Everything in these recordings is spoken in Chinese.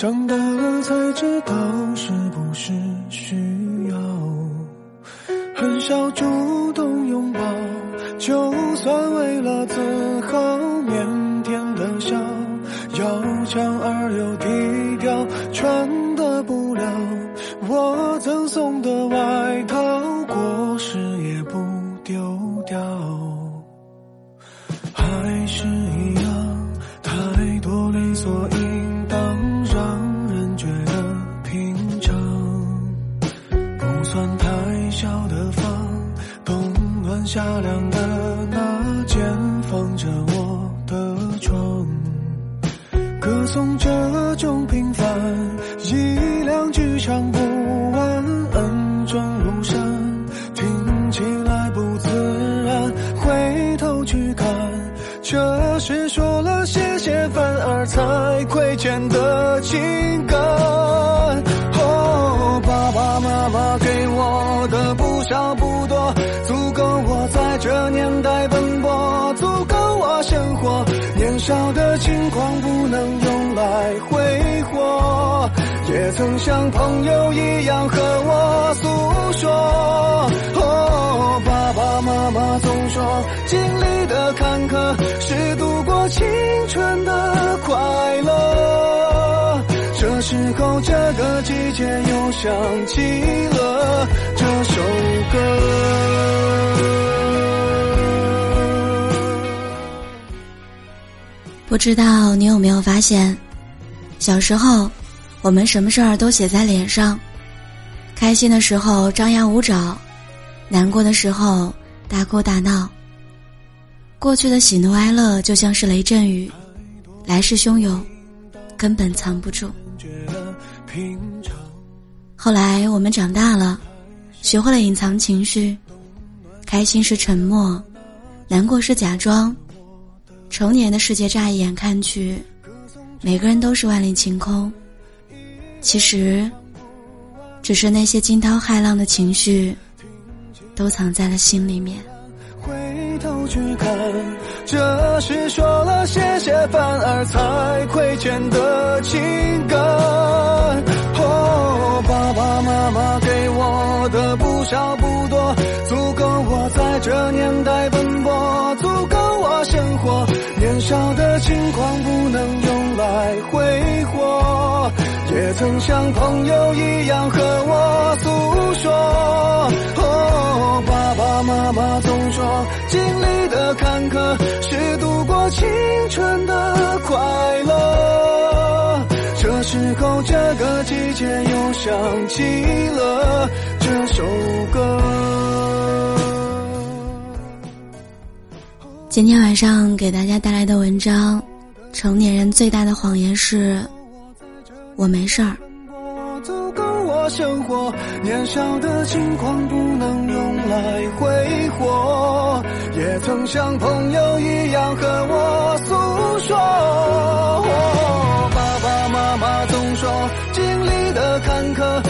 长大了才知道是不是需要。很少主算太小的房，冬暖夏凉的那间，放着我的床。歌颂这种平凡，一两句唱不完，恩重如山，听起来不自然。回头去看，这是说了谢谢，反而才亏欠的情感。哦，爸爸妈妈给少不多，足够我在这年代奔波，足够我生活。年少的轻狂不能用来挥霍，也曾像朋友一样和我诉说。哦，爸爸妈妈总说，经历的坎坷是度过青春的快乐。这时候，这个季节又想起了这首。不知道你有没有发现，小时候我们什么事儿都写在脸上，开心的时候张牙舞爪，难过的时候大哭大闹。过去的喜怒哀乐就像是雷阵雨，来势汹涌，根本藏不住。后来我们长大了，学会了隐藏情绪，开心是沉默，难过是假装。成年的世界乍一眼看去，每个人都是万里晴空。其实，只是那些惊涛骇浪的情绪，都藏在了心里面。回头去看，这是说了谢谢，反而才亏欠的情感。哦，爸爸妈妈的不少不多，足够我在这年代奔波，足够我生活。年少的轻狂不能用来挥霍，也曾像朋友一样和我诉说。哦，爸爸妈妈总说，经历的坎坷是度过青春的快乐。这时候，这个季节又想起了首歌。今天晚上给大家带来的文章，成年人最大的谎言是：我没事儿。足够我生活，年少的轻狂不能用来挥霍，也曾像朋友一样和我诉说。爸爸妈妈总说，经历的坎坷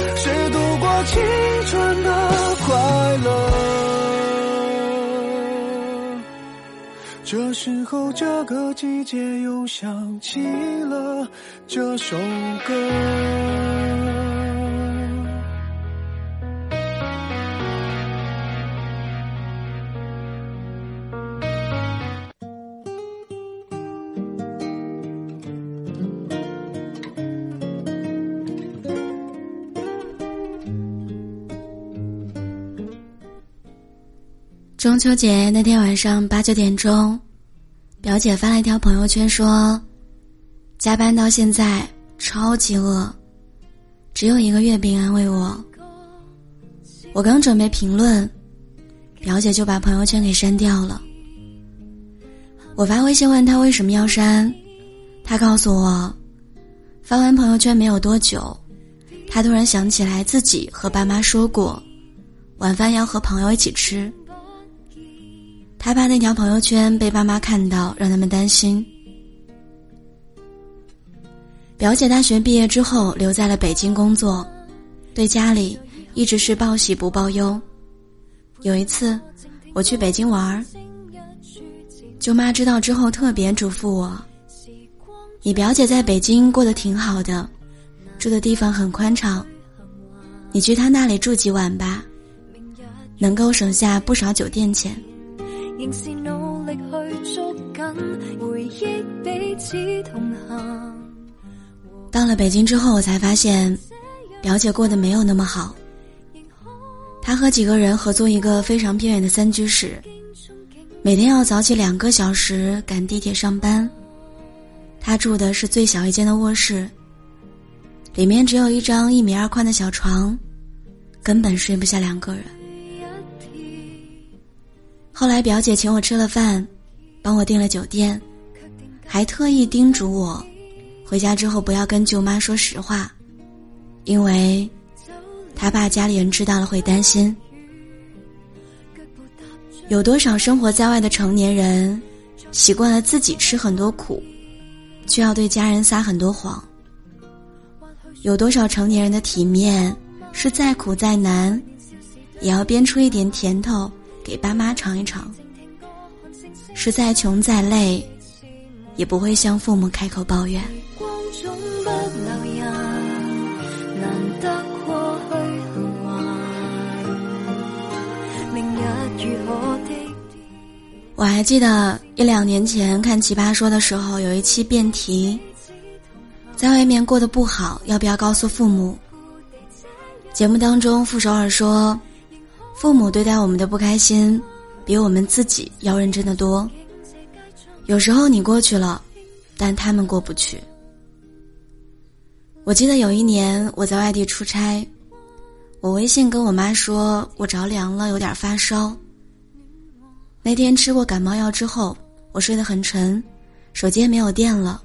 度过青春的快乐。这时候，这个季节又想起了这首歌。秋节那天晚上八九点钟，表姐发了一条朋友圈说：“加班到现在超级饿，只有一个月饼安慰我。”我刚准备评论，表姐就把朋友圈给删掉了。我发微信问她为什么要删，她告诉我，发完朋友圈没有多久，她突然想起来自己和爸妈说过，晚饭要和朋友一起吃。他怕那条朋友圈被爸妈看到，让他们担心。表姐大学毕业之后留在了北京工作，对家里一直是报喜不报忧。有一次，我去北京玩儿，舅妈知道之后特别嘱咐我：“你表姐在北京过得挺好的，住的地方很宽敞，你去她那里住几晚吧，能够省下不少酒店钱。”仍是努力去捉紧回忆彼此同行到了北京之后，我才发现，表姐过得没有那么好。她和几个人合租一个非常偏远的三居室，每天要早起两个小时赶地铁上班。她住的是最小一间的卧室，里面只有一张一米二宽的小床，根本睡不下两个人。后来表姐请我吃了饭，帮我订了酒店，还特意叮嘱我。回家之后不要跟舅妈说实话，因为他怕家里人知道了会担心。有多少生活在外的成年人，习惯了自己吃很多苦，却要对家人撒很多谎？有多少成年人的体面，是再苦再难，也要编出一点甜头给爸妈尝一尝？是再穷再累，也不会向父母开口抱怨。我还记得一两年前看《奇葩说》的时候，有一期辩题，在外面过得不好，要不要告诉父母？节目当中，傅首尔说，父母对待我们的不开心，比我们自己要认真的多。有时候你过去了，但他们过不去。我记得有一年我在外地出差，我微信跟我妈说我着凉了，有点发烧。那天吃过感冒药之后，我睡得很沉，手机也没有电了。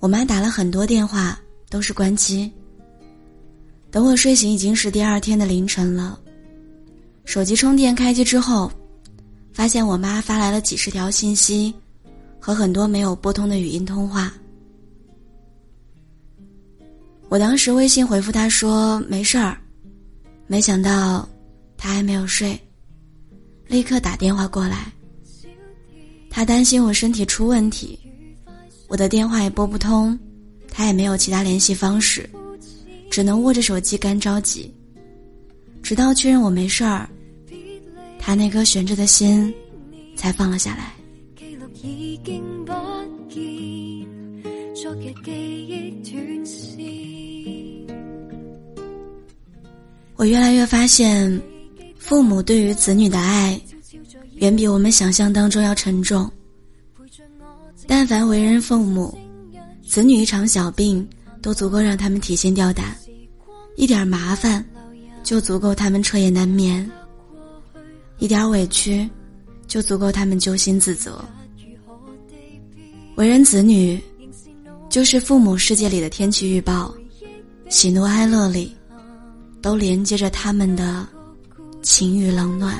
我妈打了很多电话，都是关机。等我睡醒，已经是第二天的凌晨了。手机充电开机之后，发现我妈发来了几十条信息，和很多没有拨通的语音通话。我当时微信回复她说没事儿，没想到他还没有睡，立刻打电话过来。他担心我身体出问题，我的电话也拨不通，他也没有其他联系方式，只能握着手机干着急。直到确认我没事儿，他那颗悬着的心才放了下来。我越来越发现，父母对于子女的爱，远比我们想象当中要沉重。但凡为人父母，子女一场小病都足够让他们提心吊胆，一点麻烦就足够他们彻夜难眠，一点委屈就足够他们揪心自责。为人子女，就是父母世界里的天气预报，喜怒哀乐里。都连接着他们的情与冷暖。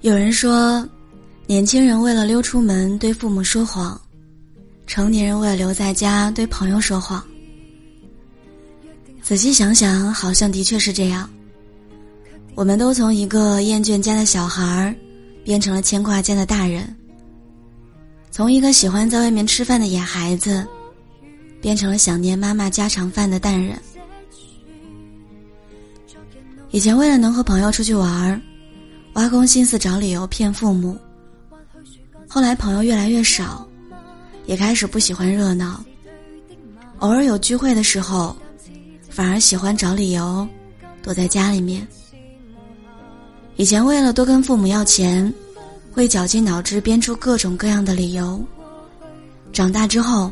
有人说，年轻人为了溜出门对父母说谎，成年人为了留在家对朋友说谎。仔细想想，好像的确是这样。我们都从一个厌倦家的小孩儿，变成了牵挂家的大人；从一个喜欢在外面吃饭的野孩子，变成了想念妈妈家常饭的淡人。以前为了能和朋友出去玩儿，挖空心思找理由骗父母；后来朋友越来越少，也开始不喜欢热闹，偶尔有聚会的时候，反而喜欢找理由躲在家里面。以前为了多跟父母要钱，会绞尽脑汁编出各种各样的理由。长大之后，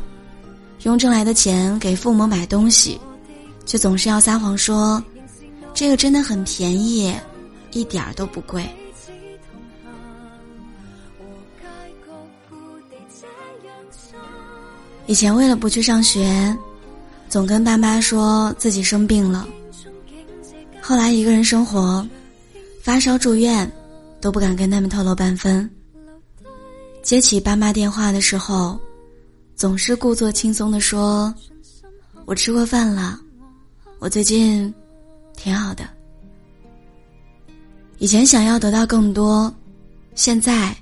用挣来的钱给父母买东西，却总是要撒谎说，这个真的很便宜，一点儿都不贵。以前为了不去上学，总跟爸妈说自己生病了。后来一个人生活。发烧住院，都不敢跟他们透露半分。接起爸妈电话的时候，总是故作轻松的说：“我吃过饭了，我最近挺好的。”以前想要得到更多，现在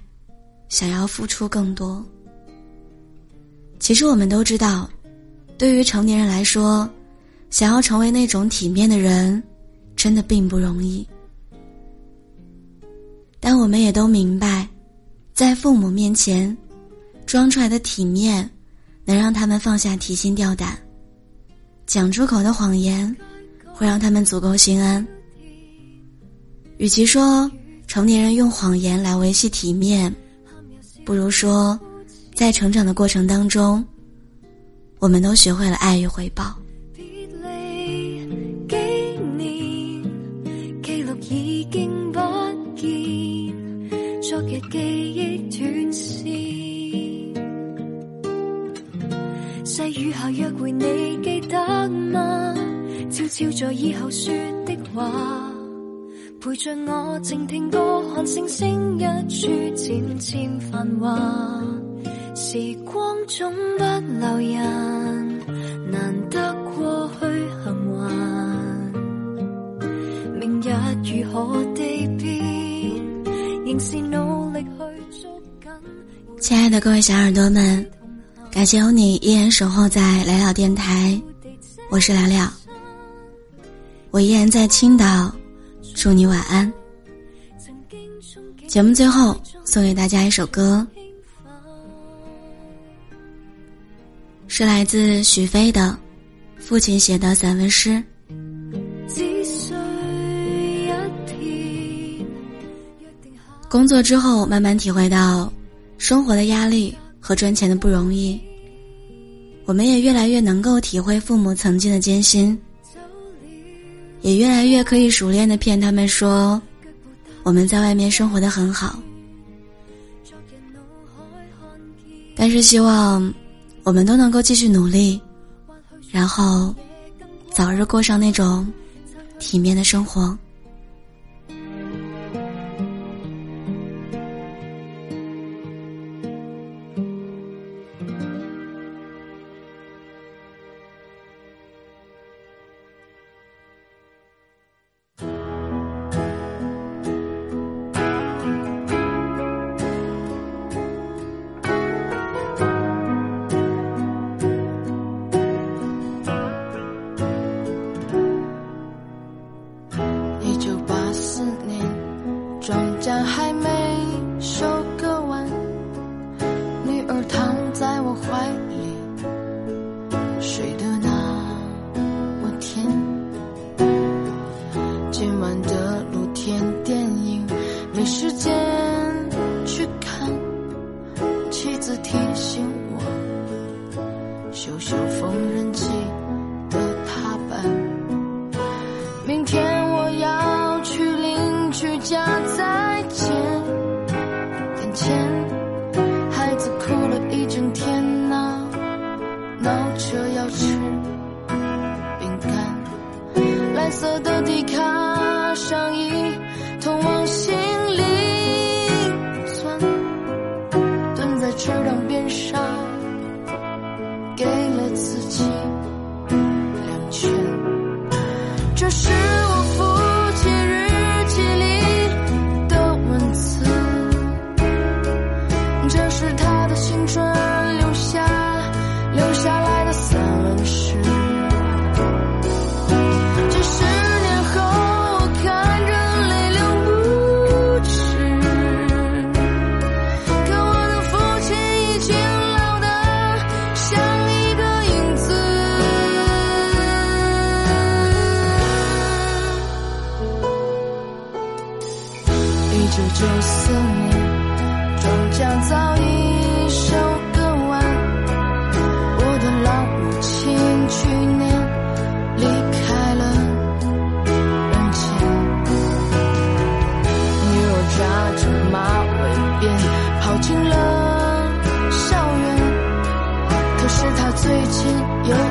想要付出更多。其实我们都知道，对于成年人来说，想要成为那种体面的人，真的并不容易。但我们也都明白，在父母面前，装出来的体面，能让他们放下提心吊胆；讲出口的谎言，会让他们足够心安。与其说成年人用谎言来维系体面，不如说，在成长的过程当中，我们都学会了爱与回报。记忆断线，细雨下约会，你记得吗？悄悄在以后说的话，陪着我静听歌，看星星一处渐渐繁华。时光总不留人，难得过去幸还。明日如何地变，仍是努力。亲爱的各位小耳朵们，感谢有你依然守候在聊聊电台，我是聊聊，我依然在青岛，祝你晚安。节目最后送给大家一首歌，是来自许飞的父亲写的散文诗。工作之后，慢慢体会到。生活的压力和赚钱的不容易，我们也越来越能够体会父母曾经的艰辛，也越来越可以熟练的骗他们说，我们在外面生活的很好。但是希望，我们都能够继续努力，然后，早日过上那种体面的生活。最近。